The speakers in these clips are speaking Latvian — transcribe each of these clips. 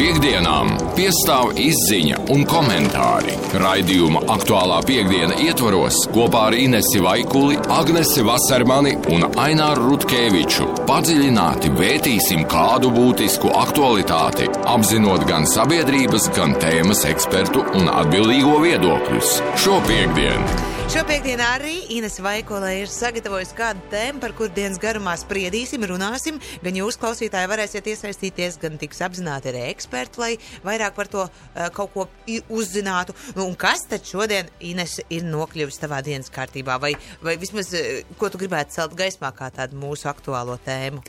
Piektdienām piestāv izziņa un komentāri. Raidījuma aktuālā piekdiena ietvaros kopā ar Inesi Vaikuli, Agnesi Vasarmani un Aināru Rutkeviču padziļināti vērtīsim kādu būtisku aktualitāti, apzinot gan sabiedrības, gan tēmas ekspertu un atbildīgo viedokļus. Šo piekdienu Šo piekdienu arī Ines Vaikolē ir sagatavojusi kādu tēmu, par kur dienas garumā spriedīsim, runāsim. Gan jūs, klausītāji, varēsiet iesaistīties, gan tiks apzināti arī eksperti, lai vairāk par to uh, kaut ko uzzinātu. Nu, un kas tad šodien, Ines, ir nokļuvis tavā dienas kārtībā? Vai, vai vismaz, uh, ko tu gribētu celt gaismā kā tādu mūsu aktuālo tēmu?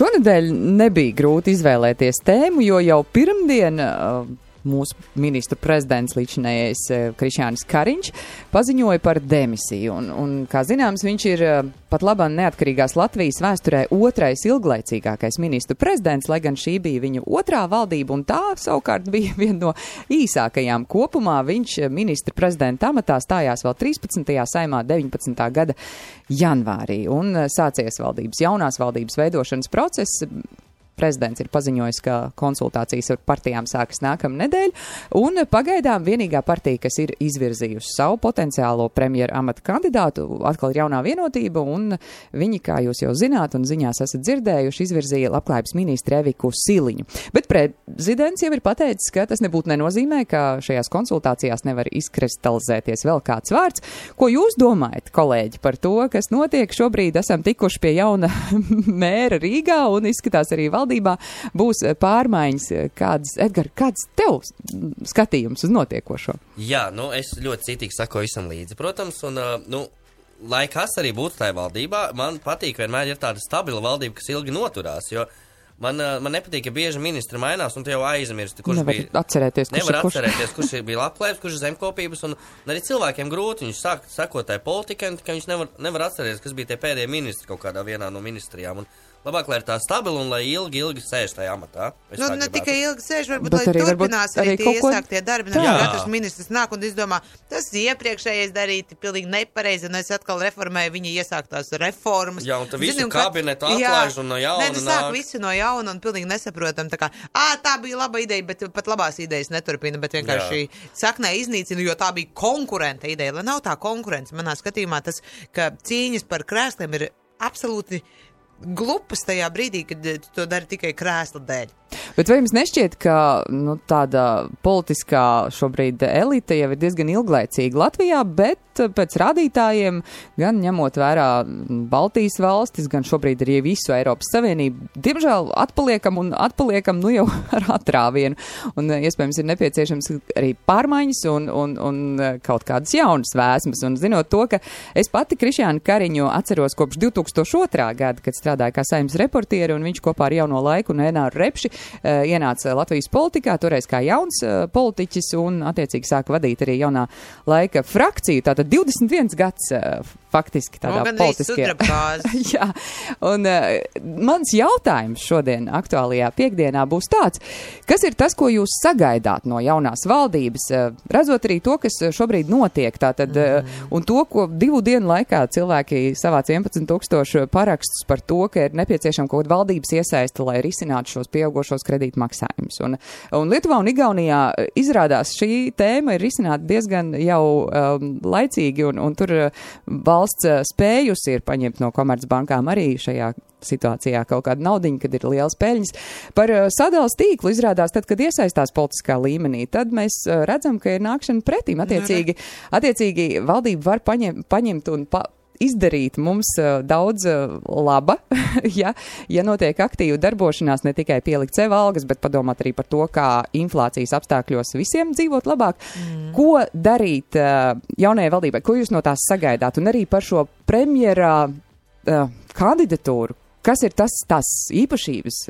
Šonadēļ nebija grūti izvēlēties tēmu, jo jau pirmdien. Uh, mūsu ministru prezidents līdzinējais eh, Krišānis Kariņš paziņoja par demisiju. Un, un, kā zināms, viņš ir eh, pat labāk neatkarīgās Latvijas vēsturē otrais ilglaicīgākais ministru prezidents, lai gan šī bija viņa otrā valdība, un tā savukārt bija viena no īsākajām kopumā. Viņš eh, ministra prezidenta amatā stājās vēl 13. saimā 19. gada janvārī, un sācies valdības jaunās valdības veidošanas process prezidents ir paziņojis, ka konsultācijas ar partijām sākas nākamā nedēļa, un pagaidām vienīgā partija, kas ir izvirzījusi savu potenciālo premjeru amata kandidātu, atkal ir jaunā vienotība, un viņi, kā jūs jau zināt un ziņās esat dzirdējuši, izvirzīja labklājības ministru Eviku Siliņu. Bet prezidents jau ir pateicis, ka tas nebūtu nenozīmē, ka šajās konsultācijās nevar izkristalizēties vēl kāds vārds. Ko jūs domājat, kolēģi, par to, kas notiek? Šobrīd esam tikuši pie jauna mēra Rīgā un izskatās arī valdības valdībā būs eh, pārmaiņas. Eh, kādas, Edgar, kāds tev skatījums uz notiekošo? Jā, nu, es ļoti citīgi sakoju visam līdzi, protams, un, nu, lai kas arī būtu tajā valdībā, man patīk vienmēr ir tāda stabila valdība, kas ilgi noturās, jo Man, man nepatīk, ka bieži ministri mainās, un tu jau aizmirsti, kurš nevar bija. Atcerēties, kurš nevar kurš. atcerēties, kurš bija labklājības, kurš ir zemkopības, un, arī cilvēkiem grūti. Viņš sāk sekot tai politikai, ka viņš nevar, nevar atcerēties, kas bija tie pēdējie ministri kaut kādā vienā no ministrijām. Un, Labāk, lai ir tā stabila un lai ilgi, ilgi sēž tajā amatā. Es nu, ne tikai ilgi sēž, varbūt, bet arī, turpinās arī, arī tie iesāktie darbi. Nu, katrs ministrs nāk un izdomā, tas iepriekšējais darīti pilnīgi nepareizi, un es atkal reformēju viņa iesāktās reformas. Jā, un tad visu Zinu, kabinetu atlaiž un no jauna. Nē, tas sāk visu no jauna un pilnīgi nesaprotam. Tā kā, ā, tā bija laba ideja, bet pat labās idejas neturpina, bet vienkārši Jā. saknē iznīcina, jo tā bija konkurenta ideja. Lai nav tā konkurence, manā skatījumā tas, ka cīņas par krēsliem ir absolūti glupas tajā brīdī, kad eh, to dari tikai krēsla dēļ. Bet vai jums nešķiet, ka nu, tāda politiskā šobrīd elite jau ir diezgan ilglaicīga Latvijā, bet pēc rādītājiem, gan ņemot vērā Baltijas valstis, gan šobrīd arī visu Eiropas Savienību, diemžēl atpaliekam un atpaliekam nu jau ar atrāvienu. Un iespējams ir nepieciešams arī pārmaiņas un, un, un kaut kādas jaunas vēsmas. Un zinot to, ka es pati Krišjānu Kariņu atceros kopš 2002. gada, kad strādāju kā saimnes reportieri, un viņš kopā ar jauno laiku un Enāru Repši Eh, ienāca Latvijas politikā, toreiz kā jauns eh, politiķis un attiecīgi sāka vadīt arī jaunā laika frakciju. Tātad 21 gads eh, faktiski tādā no, politiskajā. Jā, un uh, mans jautājums šodien aktuālajā piekdienā būs tāds, kas ir tas, ko jūs sagaidāt no jaunās valdības, uh, redzot arī to, kas šobrīd notiek, tātad, uh, un to, ko divu dienu laikā cilvēki savāc 11 tūkstošu parakstus par to, ka ir nepieciešama kaut kāda valdības iesaista, lai risinātu šos pieaugošos kredītu maksājumus. Un, un Lietuvā un Igaunijā izrādās šī tēma ir risināta diezgan jau um, laicīgi, un, un tur uh, valsts eh, spējusi ir paņemt no komercbankām arī šajā situācijā kaut kādu naudu, kad ir liels peļņas. Par uh, sadales tīklu izrādās, tad, kad iesaistās politiskā līmenī, tad mēs uh, redzam, ka ir nākšana pretīm. Attiecīgi, attiecīgi valdība var paņem, paņemt un pa, izdarīt mums uh, daudz uh, laba, ja, ja notiek aktīva darbošanās, ne tikai pielikt sev algas, bet padomāt arī par to, kā inflācijas apstākļos visiem dzīvot labāk. Mm. Ko darīt uh, jaunajai valdībai? Ko jūs no tās sagaidāt? Un arī par šo premjera uh, kandidatūru, Kas ir tas, tās īpašības,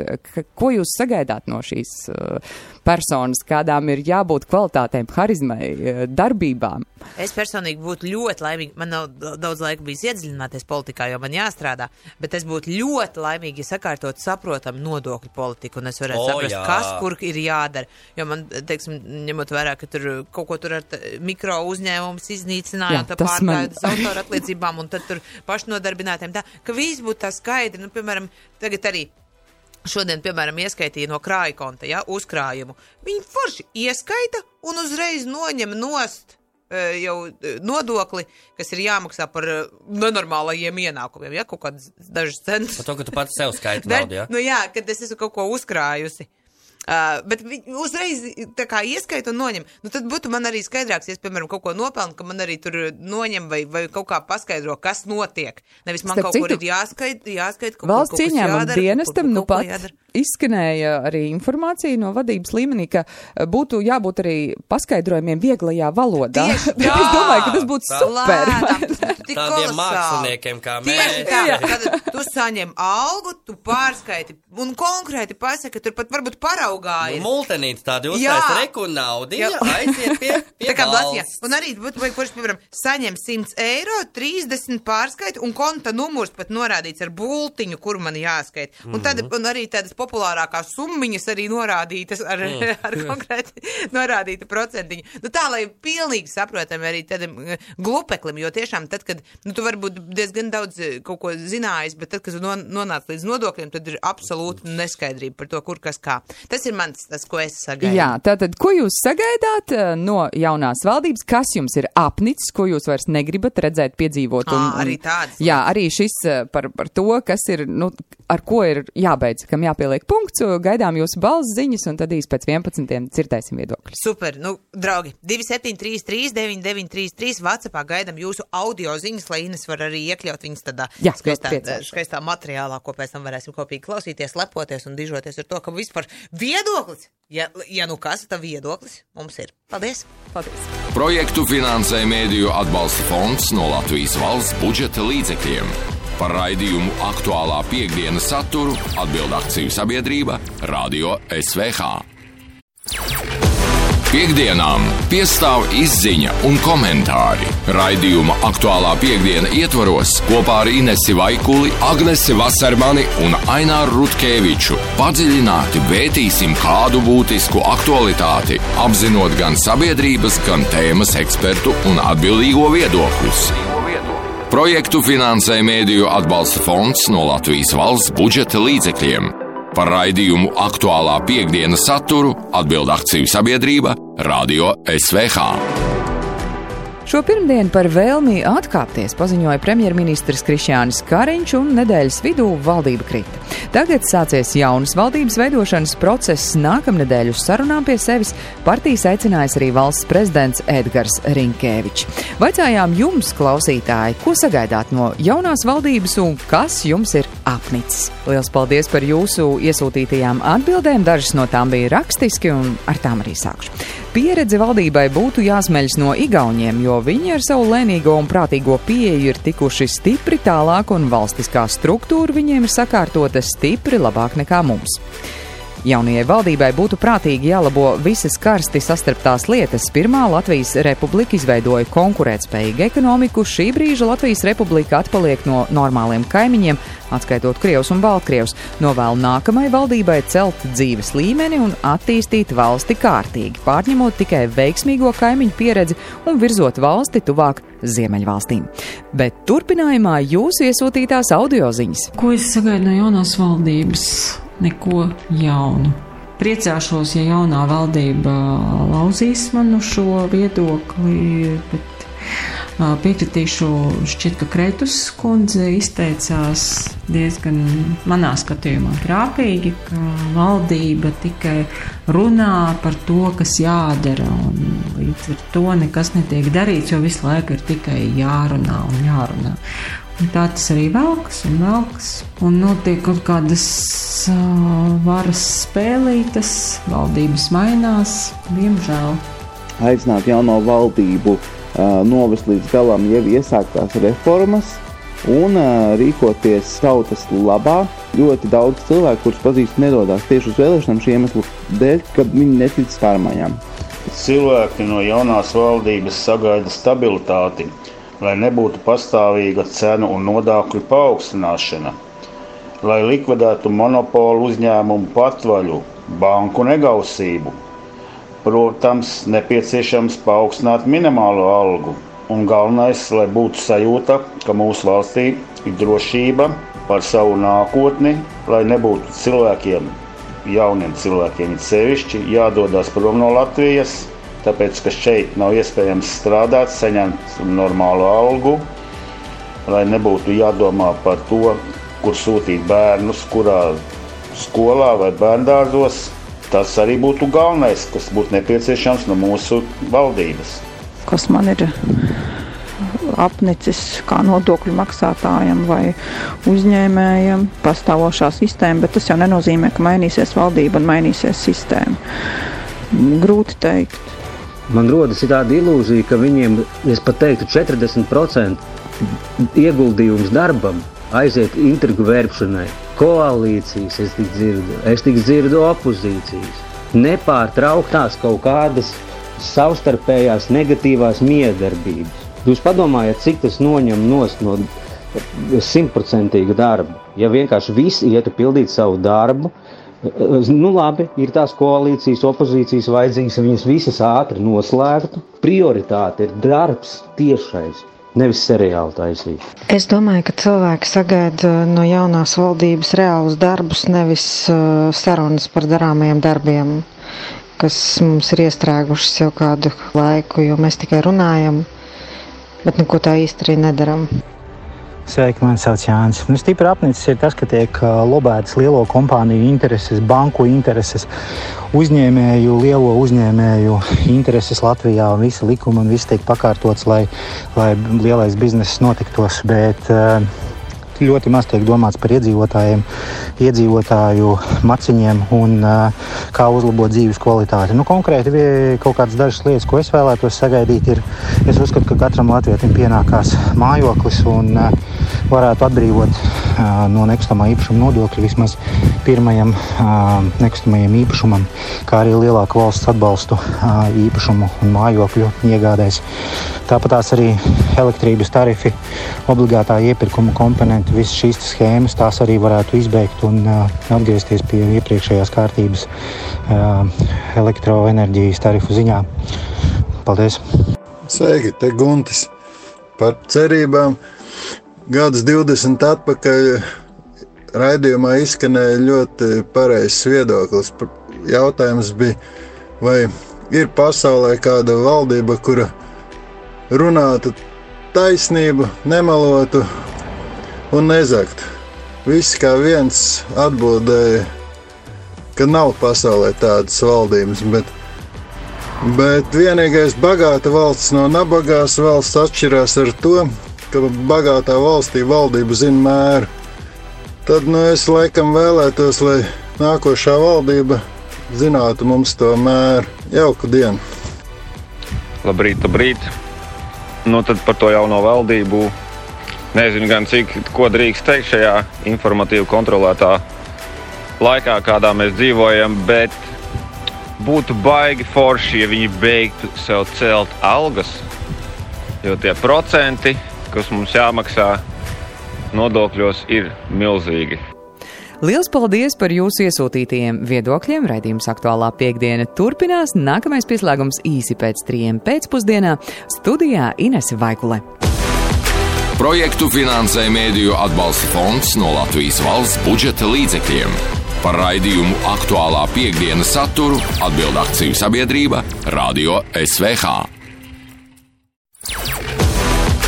ko jūs sagaidāt no šīs uh, personas, kādām ir jābūt kvalitātēm, harizmai, uh, darbībām? Es personīgi būtu ļoti laimīga. Man nav daudz laika bijis iedziļināties politikā, jo man jāstrādā, bet es būtu ļoti laimīga, ja sakārtot saprotam nodokļu politiku, un es varētu oh, saprast, jā. kas kur ir jādara. Jo man, teiksim, ņemot vērā, ka tur kaut ko tur ar mikro uzņēmumus iznīcinājāt, pārklājot man... autoru atliecībām, un tad tur pašnodarbinātiem tā, ka viss būtu tā skaidri. Nu, piemēram, tagad arī šodien, piemēram, ieskaitīja no krāja konta, ja, uzkrājumu. Viņi forši ieskaita un uzreiz noņem nost e, jau e, nodokli, kas ir jāmaksā par e, nenormālajiem ienākumiem, ja, kaut kādas dažas centus. Par to, ka tu pats sev skaiti naudu, jā. Nu jā, kad es esmu kaut ko uzkrājusi. Uh, bet viņi uzreiz tā kā ieskaita un noņem. Nu, tad būtu man arī skaidrāks, ja es, piemēram, kaut ko nopelnu, ka man arī tur noņem vai, vai kaut kā paskaidro, kas notiek. Nevis man Starp kaut kur citu, ir jāskaita, jāskaita kaut, Valsts kaut ieņēmuma jādara, dienestam kaut- nu pat jādara. izskanēja arī informācija no vadības līmenī, ka eh, būtu jābūt arī paskaidrojumiem vieglajā valodā. Tieši Bet es domāju, ka tas būtu super. Lēnām, tik Tādiem kolosāli. māksliniekiem kā Tieši mēs. tā, Jā. kad tu saņem algu, tu pārskaiti un konkrēti pasaki, ka tur pat varbūt paraugājies. Nu, Multenīti tādi Jā. uztaisa reku naudiņa, Jā. aiziet pie, pie Tā kā Latvijā. Un arī kurš, piemēram, saņem 100 eiro, 30 pārskaitu un konta numurs pat norādīts ar bultiņu, kur man jāskait. Un, tad, Mhm. un arī tādas populārākās summiņas arī norādītas ar, Mm. ar konkrēti norādītu procentiņu. Nu, tā, lai pilnīgi saprotami arī tādam eh, glupeklim, jo tiešām tad, kad, nu, tu varbūt diezgan daudz eh, kaut ko zinājis, bet tad, kad nonāc līdz nodokļiem, tad ir absolūta neskaidrība par to, kur kas kā. Tas ir mans, tas, ko es sagaidu. Jā, tātad, ko jūs sagaidāt eh, no jaunās valdības, kas jums ir apnicis, ko jūs vairs negribat redzēt, piedzīvot? Ā, arī tādas Jā, arī šis eh, par, par to, kas ir, nu, ar ko ir jābeidz, kam jāpieliek punkts, gaidām jūsu balss ziņas, un tad īsti pēc 11. dzirdēsim viedokļus. Super, nu, draugi, 2733, 9933, Vācijā gaidām jūsu audio ziņas, lai Ines var arī iekļaut viņas tādā Jā, skaistā, priecāšos. skaistā materiālā, ko pēc tam varēsim kopīgi klausīties, lepoties un dižoties ar to, ka vispār viedoklis, ja, ja nu kas, tad viedoklis mums ir. Paldies! Paldies! Projektu finansē Mēdīju atbalsta fonds no Latvijas valsts budžeta līdzekļiem. Par raidījumu aktuālā piekdienas saturu atbild akciju sabiedrība Radio SVH. Piektdienām piestāv izziņa un komentāri. Raidījuma aktuālā piekdiena ietvaros kopā ar Inesi Vaikuli, Agnesi Vasarmani un Aināru Rutkeviču padziļināti vērtīsim kādu būtisku aktualitāti, apzinot gan sabiedrības, gan tēmas ekspertu un atbildīgo viedokļus. Projektu finansē Mēdīju atbalsta fonds no Latvijas valsts budžeta līdzekļiem. Par raidījumu aktuālā piekdienas saturu atbild akciju sabiedrība Radio SVH. Šo pirmdienu par vēlmi atkāpties paziņoja premjerministrs Krišjānis Kariņš un nedēļas vidū valdība krita. Tagad sācies jaunas valdības veidošanas process. Nākamnedēļ uz sarunām pie sevis partijas aicinājis arī valsts prezidents Edgars Rinkēvičs. Vaicājām jums, klausītāji, ko sagaidāt no jaunās valdības un kas jums ir apnicis. Lielas paldies par jūsu iesūtītajām atbildēm. Dažas no tām bija rakstiski un ar tām arī sākšu. Pieredze valdībai būtu jāsmeļas no Igauniem, jo viņi ar savu lēnīgo un prātīgo pieeju ir tikuši stipri tālāk un valstiskā struktūra viņiem ir sakārtota stipri labāk nekā mums. Jaunajai valdībai būtu prātīgi jālabo visas karsti sastarptās lietas. Pirmā Latvijas republika izveidoja konkurētspējīgu ekonomiku, šī brīža Latvijas republika atpaliek no normāliem kaimiņiem, atskaitot Krievus un Baltkrievus. Novēlu nākamai valdībai celt dzīves līmeni un attīstīt valsti kārtīgi, pārņemot tikai veiksmīgo kaimiņu pieredzi un virzot valsti tuvāk Ziemeļvalstīm. Bet turpinājumā jūsu iesūtītās audioziņas. Ko es sagaidu no jaunās valdības? Neko jaunu. Priecāšos, ja jaunā valdība lauzīs manu šo viedokli, bet piekritīšu, šķiet, ka Kretus kundze izteicās diezgan manā skatījumā trāpīgi, ka valdība tikai runā par to, kas jādara, un līdz ar to nekas netiek darīts, jo visu laiku ir tikai jārunā un jārunā. Un tā tas arī velkas un velkas. Un notiek kaut kādas uh, varas spēlītas, valdības mainās, diemžēl. aicināt jauno valdību novest līdz galam jau iesāktās reformas un rīkoties tautas labā. Ļoti daudz cilvēku, kurus pazīst, nedodas tieši uz vēlēšanām šī iemesla dēļ, kad viņi netic pārmaiņām. Cilvēki no jaunās valdības sagaida stabilitāti, lai nebūtu pastāvīga cenu un nodokļu paaugstināšana, lai likvidētu monopolu uzņēmumu patvaļu, banku negausību. Protams, nepieciešams paaugstināt minimālo algu, un galvenais, lai būtu sajūta, ka mūsu valstī ir drošība par savu nākotni, lai nebūtu cilvēkiem, jauniem cilvēkiem sevišķi, jādodas prom no Latvijas, tāpēc ka šeit nav iespējams strādāt, saņemt normālu algu, lai nebūtu jādomā par to, kur sūtīt bērnus, kurā skolā vai bērngārzos. Tas arī būtu galvenais, kas būtu nepieciešams no mūsu valdības. Kas man ir apnicis kā nodokļu maksātājam vai uzņēmējam pastāvošā sistēma, bet tas jau nenozīmē, ka mainīsies valdība un mainīsies sistēma. Grūti teikt. Man rodas tāda ilūzija, ka viņiem, es pat teiktu, 40% ieguldījums darbam aiziet intrigu vērpšanai. Koalīcijas es tik dzirdu, es tik dzirdu opozīcijas. Nepārtrauktās kaut kādas savstarpējās negatīvās miedarbības. Jūs padomājat, cik tas noņem no simtprocentīga darba. Ja vienkārši visi ietu pildīt savu darbu, nu labi, ir tās koalīcijas, opozīcijas vajadzīgas, viņas visas ātri noslēgtu. Prioritāte ir darbs tiešais. Nevis seriāli taisīt. Es domāju, ka cilvēki sagaida no jaunās valdības reālus darbus, nevis uh, sarunas par darāmajiem darbiem, kas mums ir iestrēgušas jau kādu laiku, jo mēs tikai runājam, bet neko tā īsti arī nedaram. Sveiki, man sauc Jānis. Nu, stipri apnicis ir tas, ka tiek lobētas lielo kompāniju intereses, banku intereses, uzņēmēju, lielo uzņēmēju intereses Latvijā visi likumi un viss tiek pakārtots, lai, lai lielais bizness notiktos. Bet, uh, ļoti maz tiek domāts par iedzīvotājiem, iedzīvotāju maciņiem un uh, kā uzlabot dzīves kvalitāti. Nu, konkrēti, kaut kādas dažas lietas, ko es vēlētos sagaidīt, ir, es uzskatu, ka katram latvietim pienākās mājoklis un uh, varētu atbrīvot uh, no nekustamā īpašuma nodokļa vismaz pirmajam uh, nekustamajam īpašumam, kā arī lielāku valsts atbalstu uh, īpašumu un mājokļu iegādēs. Tāpat arī elektrības tarifi, obligātā iepirkuma komponenti, visas šīs schēmas, tās arī varētu izbeigt un atgriezties pie iepriekšējās kārtības elektroenerģijas tarifu ziņā. Paldies! Sveiki, te Guntis! Par cerībām gadus 20 atpakaļ raidījumā izskanēja ļoti pareizs viedoklis. Jautājums bija, vai ir pasaulē kāda valdība, kura runātu taisnību, nemalotu un nezaktu. Visi kā viens atbildēja, ka nav pasaulē tādas valdības, bet, bet vienīgais bagāta valsts no nabagās valsts atšķirās ar to, ka bagātā valstī valdība zina mēru. Tad nu, es laikam vēlētos, lai nākošā valdība zinātu mums to mēru. Jauku dienu! Labrīt, labrīt! nu, par to jauno valdību. Nezinu gan cik, ko drīkst teikt šajā informatīvi kontrolētā laikā, kādā mēs dzīvojam, bet būtu baigi forši, ja viņi beigtu sev celt algas. Jo tie procenti, kas mums jāmaksā nodokļos, ir milzīgi. Liels paldies par jūsu iesūtītajiem viedokļiem. Raidījums aktuālā piekdiena turpinās. Nākamais pieslēgums īsi pēc trijiem pēcpusdienā studijā Inese Vaikule. Projektu finansē Mēdīju atbalsta fonds no Latvijas valsts budžeta līdzekļiem. Par raidījumu aktuālā piekdienas saturu atbild akciju sabiedrība Radio SVH.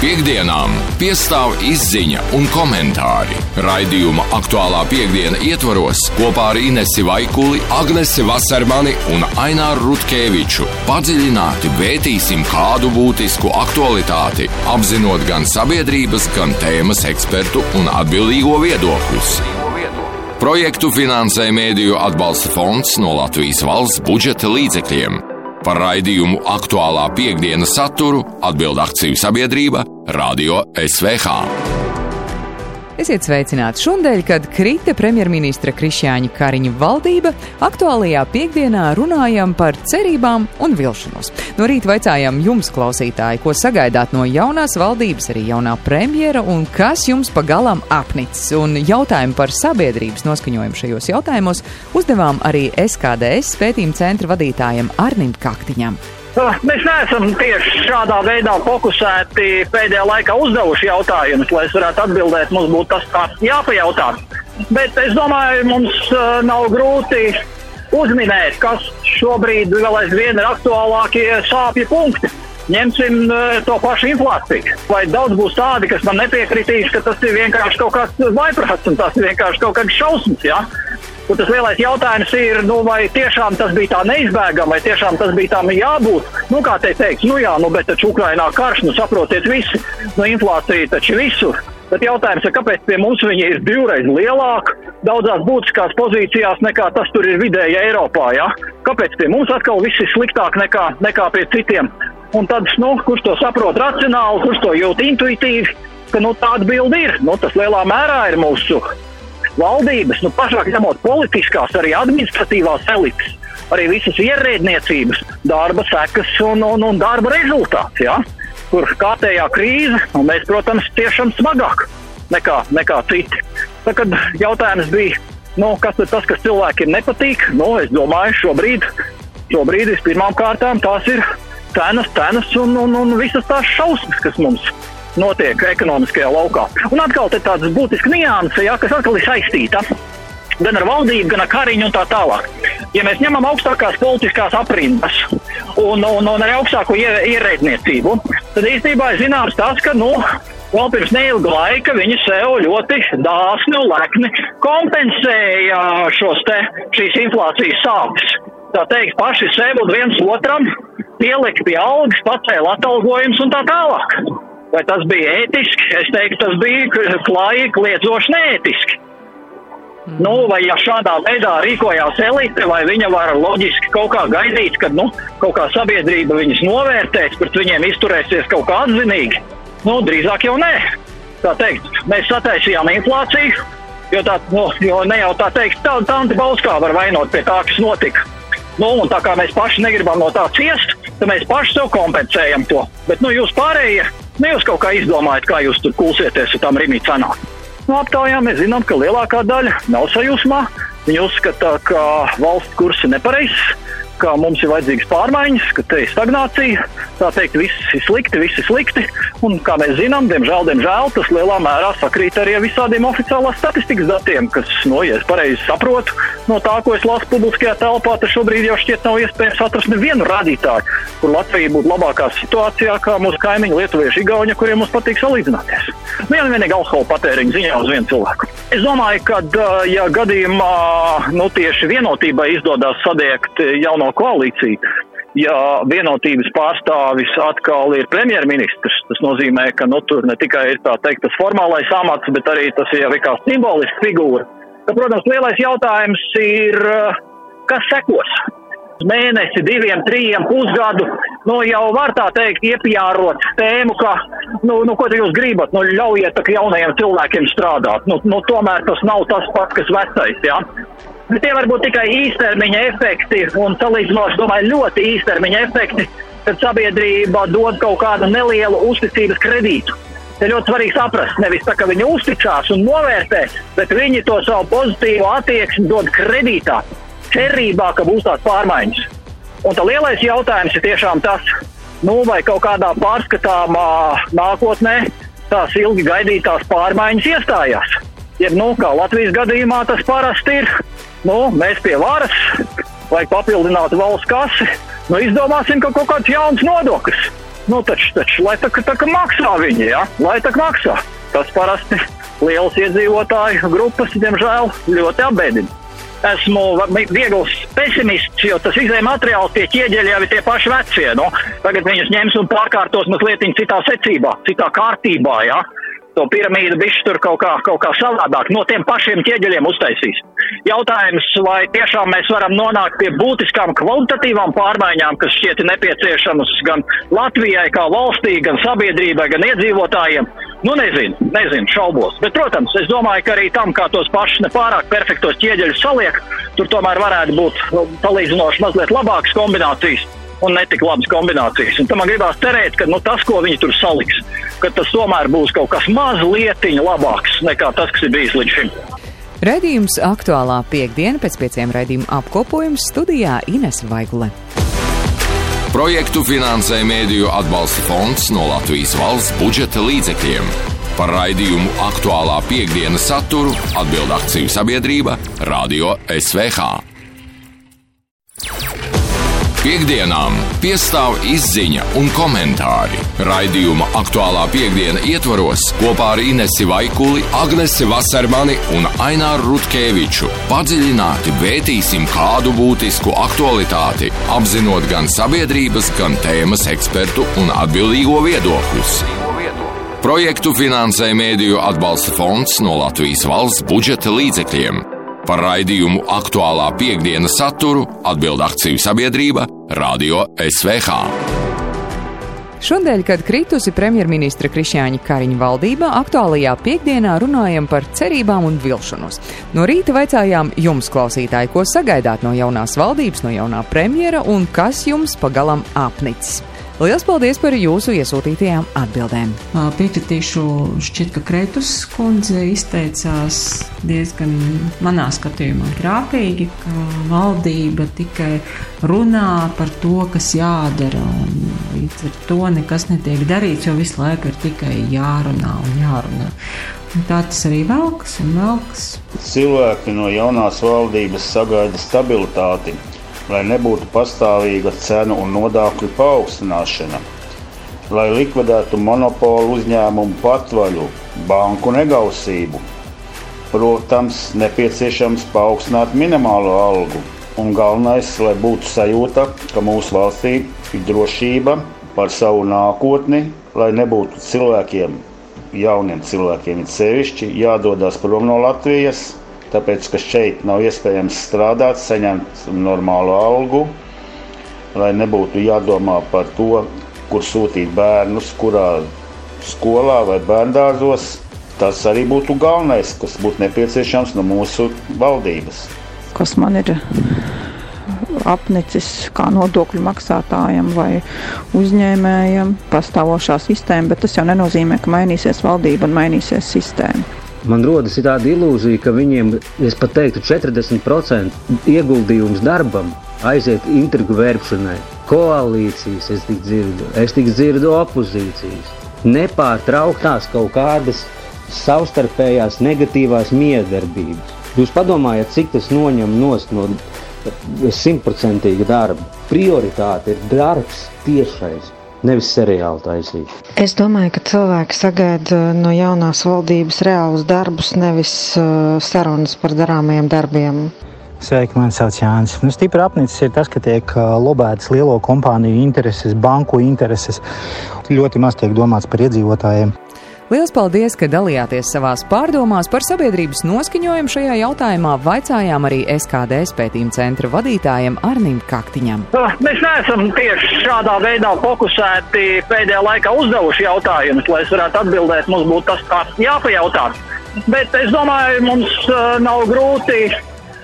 Piektdienām piestāv izziņa un komentāri. Raidījuma aktuālā piekdiena ietvaros kopā ar Inesi Vaikuli, Agnesi Vasarmani un Aināru Rutkeviču padziļināti vētīsim kādu būtisku aktualitāti, apzinot gan sabiedrības, gan tēmas ekspertu un atbildīgo viedokļus. Projektu finansē Mēdīju atbalsta fonds no Latvijas valsts budžeta līdzekļiem. Par raidījumu aktuālā piekdienas saturu atbild akciju sabiedrība Radio SVH. Esiet sveicināti šodien, kad krita premjerministra Krišjāņa Kariņa valdība. Aktuālajā piekdienā runājam par cerībām un vilšanos. No rīta vaicājām jums, klausītāji, ko sagaidāt no jaunās valdības, arī jaunā premjera un kas jums pagalam apnicis. Un jautājumu par sabiedrības noskaņojumu šajos jautājumos uzdevām arī SKDS pētījuma centra vadītājam Arnim Kaktiņam. Mēs neesam tieši šādā veidā fokusēti pēdējā laikā uzdevuši jautājumus, lai es varētu atbildēt. Mums būtu tas tā jāpajautā. Bet es domāju, mums uh, nav grūti uzminēt, kas šobrīd vēl aizvien ir aktuālākie sāpju punkti. Ņemsim uh, to pašu inflāciju. Vai daudz būs tādi, kas man nepiekritīs, ka tas ir vienkārši kaut kāds vaiprāts un tas ir vienkārši kaut kāds šausmas. Ja? Un tas lielais jautājums ir, nu, vai tiešām tas bija tā neizbēgami, vai tiešām tas bija tam jābūt. Nu, kā te teikt, nu jā, nu, bet taču Ukrainā karš, nu, saprotiet, visi, nu, inflācija taču visur. Bet jautājums ir, kāpēc pie mums viņa ir divreiz lielāka, daudzās būtiskās pozīcijās nekā tas tur ir vidēji Eiropā. Ja? Kāpēc pie mums atkal viss ir sliktāk nekā, nekā pie citiem? Un tad, nu, kurš to saprot racionāli, kurš to jūt intuitīvi, ka nu, tāda bilde ir. Nu, tas lielā mērā ir mūsu valdības, nu, pašāk ņemot politiskās, arī administratīvās elites, arī visas ierēdniecības darba sekas un, un, un darba rezultāts. Ja? Kur kārtējā krīze, un mēs, protams, ciešam smagāk nekā, nekā citi. Tad jautājums bija, nu, kas ir tas, kas cilvēkiem nepatīk? Nu, es domāju, šobrīd, šobrīd vispirmām kārtām tās ir cenas, cenas un, un, un visas tās šausmas, kas mums ir notiek ekonomiskajā laukā. Un atkal ir tāds būtisks nianses, ja, kas atkal ir saistīta gan ar valdību, gan ar kariņu un tā tālāk. Ja mēs ņemam augstākās politiskās aprindas un, un, un arī augstāko ierēdniecību, tad īstenībā ir zināms tas, ka, nu, vēl pirms neilga laika viņi sev ļoti dāsni un lekni kompensēja šos te, šīs inflācijas sāpes. Tā teikt, paši sev un viens otram pielika pie algas, pacēla atalgojums un tā tālāk. Vai tas bija ētiski? Es teiktu, tas bija klāji kliedzoši neētiski. Mm. Nu, vai ja šādā veidā rīkojās elite, vai viņa var loģiski kaut kā gaidīt, ka nu, kaut kā sabiedrība viņus novērtēs, pret viņiem izturēsies kaut kā atzinīgi? Nu, drīzāk jau nē. Tā teikt, mēs sataisījām inflāciju, jo, tā, nu, jo ne jau tā teikt, tā Tante Bauskā var vainot pie tā, kas notika. Nu, un tā kā mēs paši negribam no tā ciest, tad mēs paši sev kompensējam to. Bet nu, jūs pārējie Nu, jūs kaut kā izdomājat, kā jūs tur kulsieties ar tām rīmī cenām. Nu, aptaujā mēs zinām, ka lielākā daļa nav sajūsmā. Viņi uzskata, ka valsts kurs ir nepareizs, ka mums ir vajadzīgas pārmaiņas, ka te ir stagnācija. Tā teikt, viss ir slikti, viss ir slikti. Un, kā mēs zinām, diemžēl, diemžēl tas lielā mērā sakrīt arī ar visādiem oficiālās statistikas datiem, kas, no, ja es pareizi saprotu, no tā, ko es lasu publiskajā telpā, tad šobrīd jau šķiet nav iespējams atrast nevienu rādītāju, kur Latvija būtu labākā situācijā kā mūsu kaimiņi Lietuvieši, Igauni, kuriem mums patīk salīdzināties. Nu, ja vienīgi alkohola patēriņa ziņā uz vienu cilvēku. Es domāju, ka, ja gadījumā nu, tieši vienotībai izdodas sadiegt jauno koalīciju. Ja vienotības pārstāvis atkal ir premjerministrs, tas nozīmē, ka nu, tur ne tikai ir teikt, tas formālais amats, bet arī tas ir kā simboliska figūra. Tad, protams, lielais jautājums ir, kas sekos mēnesi, diviem, trim, pusgadu, nu, jau var tā teikt, iepjārot tēmu, ka, nu, nu ko jūs gribat, nu, ļaujiet jaunajiem cilvēkiem strādāt. Nu, nu, tomēr tas nav tas pats, kas vecais. Ja? Bet tie var būt tikai īstermiņa efekti un salīdzinoši, domāju, ļoti īstermiņa efekti, kad sabiedrība dod kaut kādu nelielu uzticības kredītu. Te ļoti svarīgi saprast, nevis tā, ka viņi uzticās un novērtē, bet viņi to savu pozitīvo attieksmi dod kredītā, cerībā, ka būs tās pārmaiņas. Un tā lielais jautājums ir tiešām tas, nu, vai kaut kādā pārskatāmā nākotnē tās ilgi gaidītās pārmaiņas iestājās. Jeb, nu, kā Latvijas gadījumā tas parasti ir, nu, mēs pie varas, lai papildinātu valsts kasi, nu, izdomāsim ka kaut kāds jauns nodoklis. Nu, taču, taču, lai tā, kā maksā viņi, ja? lai tā kā maksā. Tas parasti lielas iedzīvotāju grupas, diemžēl, ļoti apbēdina. Esmu viegls pesimists, jo tas izējai materiāls, tie ķieģeļi jau tie paši vecie. Nu? Tagad viņus ņems un pārkārtos mazliet citā secībā, citā kārtībā. Ja? To piramīdu bišķi tur kaut kā, kaut kā savādāk no tiem pašiem ķieģeļiem uztaisīs. Jautājums, vai tiešām mēs varam nonākt pie būtiskām kvalitatīvām pārmaiņām, kas šķiet nepieciešamas gan Latvijai kā valstī, gan sabiedrībai, gan iedzīvotājiem. Nu, nezinu, nezinu, šaubos. Bet, protams, es domāju, ka arī tam, kā tos pašus nepārāk perfektos ķieģeļus saliek, tur tomēr varētu būt nu, salīdzinoši mazliet labākas kombinācijas un ne tik labas kombinācijas. Un tam man gribās cerēt, ka nu, tas, ko viņi tur saliks, ka tas tomēr būs kaut kas mazliet labāks nekā tas, kas ir bijis līdz šim. Redījums aktuālā piekdiena pēc pieciem raidījuma apkopojums studijā Ines Vaigule. Projektu finansē Mēdīju atbalsta fonds no Latvijas valsts budžeta līdzekļiem. Par raidījumu aktuālā piekdienas saturu atbild akciju sabiedrība Radio SVH. Piektdienām piestāv izziņa un komentāri. Raidījuma aktuālā piekdiena ietvaros kopā ar Inesi Vaikuli, Agnesi Vasarmani un Aināru Rutkeviču padziļināti vērtīsim kādu būtisku aktualitāti, apzinot gan sabiedrības, gan tēmas ekspertu un atbildīgo viedokļus. Projektu finansē Mēdīju atbalsta fonds no Latvijas valsts budžeta līdzekļiem. Par raidījumu aktuālā piekdienas saturu atbild akciju sabiedrība Radio SVH. Šodien, kad kritusi premjerministra Krišjāņa Kariņa valdība, aktuālajā piekdienā runājam par cerībām un vilšanos. No rīta vaicājām jums, klausītāji, ko sagaidāt no jaunās valdības, no jaunā premjera un kas jums pagalam apnicis. Lielas paldies par jūsu iesūtītajām atbildēm. Piekritīšu, šķiet, ka Kreitus kundze izteicās diezgan manā skatījumā krāpīgi, ka valdība tikai runā par to, kas jādara, līdz ar to nekas netiek darīts, jo visu laiku ir tikai jārunā un jārunā. Un tā tas arī velkas un velkas. Cilvēki no jaunās valdības sagaida stabilitāti lai nebūtu pastāvīga cenu un nodokļu paaugstināšana, lai likvidētu monopolu uzņēmumu patvaļu, banku negausību. Protams, nepieciešams paaugstināt minimālo algu, un galvenais, lai būtu sajūta, ka mūsu valstī ir drošība par savu nākotni, lai nebūtu cilvēkiem, jauniem cilvēkiem, it sevišķi jādodas prom no Latvijas tāpēc ka šeit nav iespējams strādāt, saņemt normālu algu, lai nebūtu jādomā par to, kur sūtīt bērnus, kurā skolā vai bērngārzos. Tas arī būtu galvenais, kas būtu nepieciešams no mūsu valdības. Kas man ir apnicis kā nodokļu maksātājam vai uzņēmējam pastāvošā sistēma, bet tas jau nenozīmē, ka mainīsies valdība un mainīsies sistēma. Man rodas tāda ilūzija, ka viņiem, es pat teiktu, 40% ieguldījums darbam aiziet intrigu vērpšanai. Koalīcijas es tik dzirdu, es tik dzirdu opozīcijas. Nepārtrauktās kaut kādas savstarpējās negatīvās miedarbības. Jūs padomājat, cik tas noņem no simtprocentīga darba. Prioritāte ir darbs tiešais nevis seriāli taisīt. Es domāju, ka cilvēki sagaida no jaunās valdības reālus darbus, nevis uh, sarunas par darāmajiem darbiem. Sveiki, man sauc Jānis. Nu, stipri apnicis ir tas, ka tiek uh, lobētas lielo kompāniju intereses, banku intereses. Ļoti maz tiek domāts par iedzīvotājiem. Lielas paldies, ka dalījāties savās pārdomās par sabiedrības noskaņojumu šajā jautājumā. Vaicājām arī SKD pētījuma centra vadītājam Arnim Kaktiņam. Ah, mēs neesam tieši šādā veidā fokusēti pēdējā laikā uzdevuši jautājumus, lai es varētu atbildēt. Mums būtu tas tāds jāpajautā. Bet es domāju, mums uh, nav grūti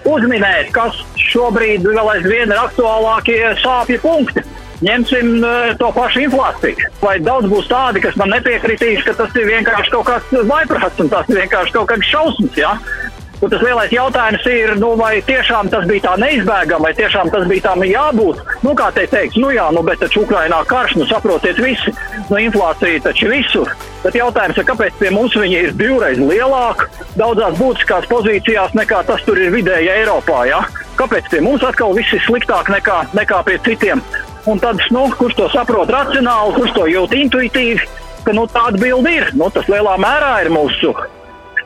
uzminēt, kas šobrīd vēl aizvien ir aktuālākie sāpju punkti. Ņemsim to pašu inflāciju. Vai daudz būs tādi, kas man nepiekritīs, ka tas ir vienkārši kaut kāds vaiprāts un tas ir vienkārši kaut kāds šausmas. Ja? Un tas lielais jautājums ir, nu, vai tiešām tas bija tā neizbēgami, vai tiešām tas bija tam jābūt. Nu, kā te teikt, nu jā, nu, bet taču Ukrainā karš, nu, saprotiet, visi, nu, inflācija taču visur. Bet jautājums ir, kāpēc pie mums viņa ir divreiz lielāka, daudzās būtiskās pozīcijās nekā tas tur ir vidēji Eiropā, ja? Kāpēc pie mums atkal viss ir sliktāk nekā, nekā pie citiem? Un tad, nu, kurš to saprot racionāli, kurš to jūt intuitīvi, ka nu, tāda bilde ir. Nu, tas lielā mērā ir mūsu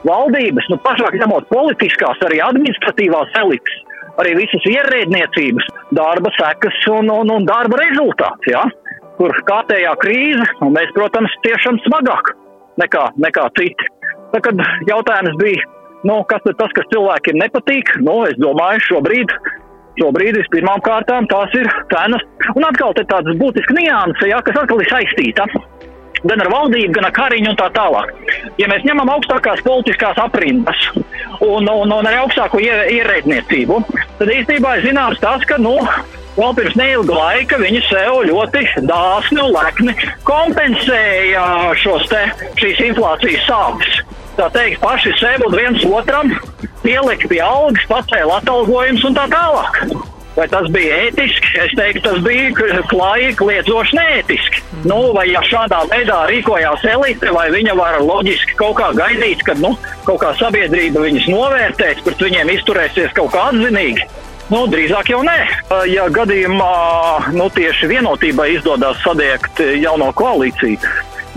valdības, nu, pašāk ņemot politiskās, arī administratīvās elites, arī visas ierēdniecības, darba sekas un, un, un darba rezultāts. Ja? Kur kārtējā krīze, un mēs, protams, tiešām smagāk nekā, nekā citi. Tad jautājums bija, nu, kas ir tas, kas cilvēkiem nepatīk? Nu, es domāju, šobrīd Šobrīd vispirmām kārtām tās ir cenas. Un atkal te tādas būtiskas nianses, ja, kas atkal ir saistīta gan ar valdību, gan ar kariņu un tā tālāk. Ja mēs ņemam augstākās politiskās aprindas un, un, un arī augstāko ierēdniecību, tad īstenībā ir zināms tas, ka, nu, vēl pirms neilga laika viņi sev ļoti dāsni un lekni kompensēja šos te, šīs inflācijas sāpes. Tā teikt, paši sev un viens otram pielikt pie algas, pacēla atalgojums un tā tālāk. Vai tas bija ētiski? Es teiktu, tas bija klāji kliedzoši neētiski. Nu, vai ja šādā veidā rīkojās elite, vai viņa var loģiski kaut kā gaidīt, ka nu, kaut kā sabiedrība viņus novērtēs, pret viņiem izturēsies kaut kā atzinīgi? Nu, drīzāk jau nē. Ja gadījumā nu, tieši vienotībai izdodas sadiegt jauno koalīciju,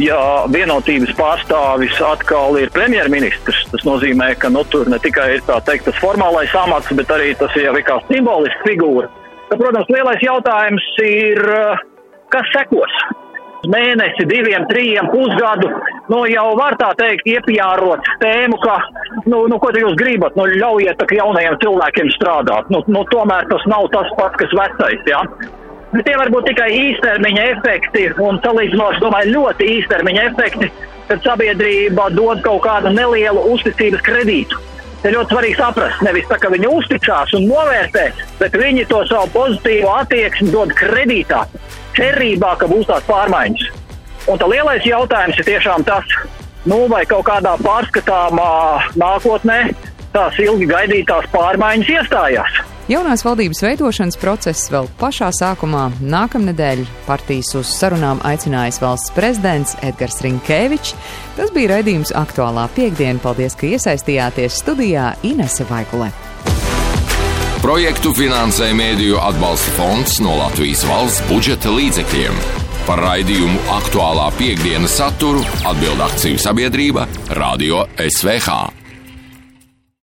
ja vienotības pārstāvis atkal ir premjerministrs, tas nozīmē, ka nu, tur ne tikai ir teikt, tas formālais amats, bet arī tas ir kā simboliska figūra. Tad, protams, lielais jautājums ir, kas sekos? Mēnesi, diviem, trījiem, pusgadu, nu jau var tā teikt, iepjārot tēmu, ka, nu, nu ko jūs gribat, nu ļaujiet jaunajiem cilvēkiem strādāt. Nu, nu tomēr tas nav tas pats, kas vecais. Ja? Bet tie var būt tikai īstermiņa efekti un salīdzinoši, domāju, ļoti īstermiņa efekti, kad sabiedrība dod kaut kādu nelielu uzticības kredītu. Te ļoti svarīgi saprast, nevis tā, ka viņi uzticās un novērtē, bet viņi to savu pozitīvo attieksmi dod kredītā, cerībā, ka būs tās pārmaiņas. Un tā lielais jautājums ir tiešām tas, nu, vai kaut kādā pārskatāmā nākotnē tās ilgi gaidītās pārmaiņas iestājās. Jaunās valdības veidošanas process vēl pašā sākumā. Nākamnedēļ partijas uz sarunām aicinājis valsts prezidents Edgars Rinkēvičs. Tas bija raidījums aktuālā piekdiena. Paldies, ka iesaistījāties studijā Inese Vaigulē. Projektu finansē Mēdīju atbalsta fonds no Latvijas valsts budžeta līdzekļiem. Par raidījumu aktuālā piekdienas saturu atbild akciju sabiedrība Radio SVH.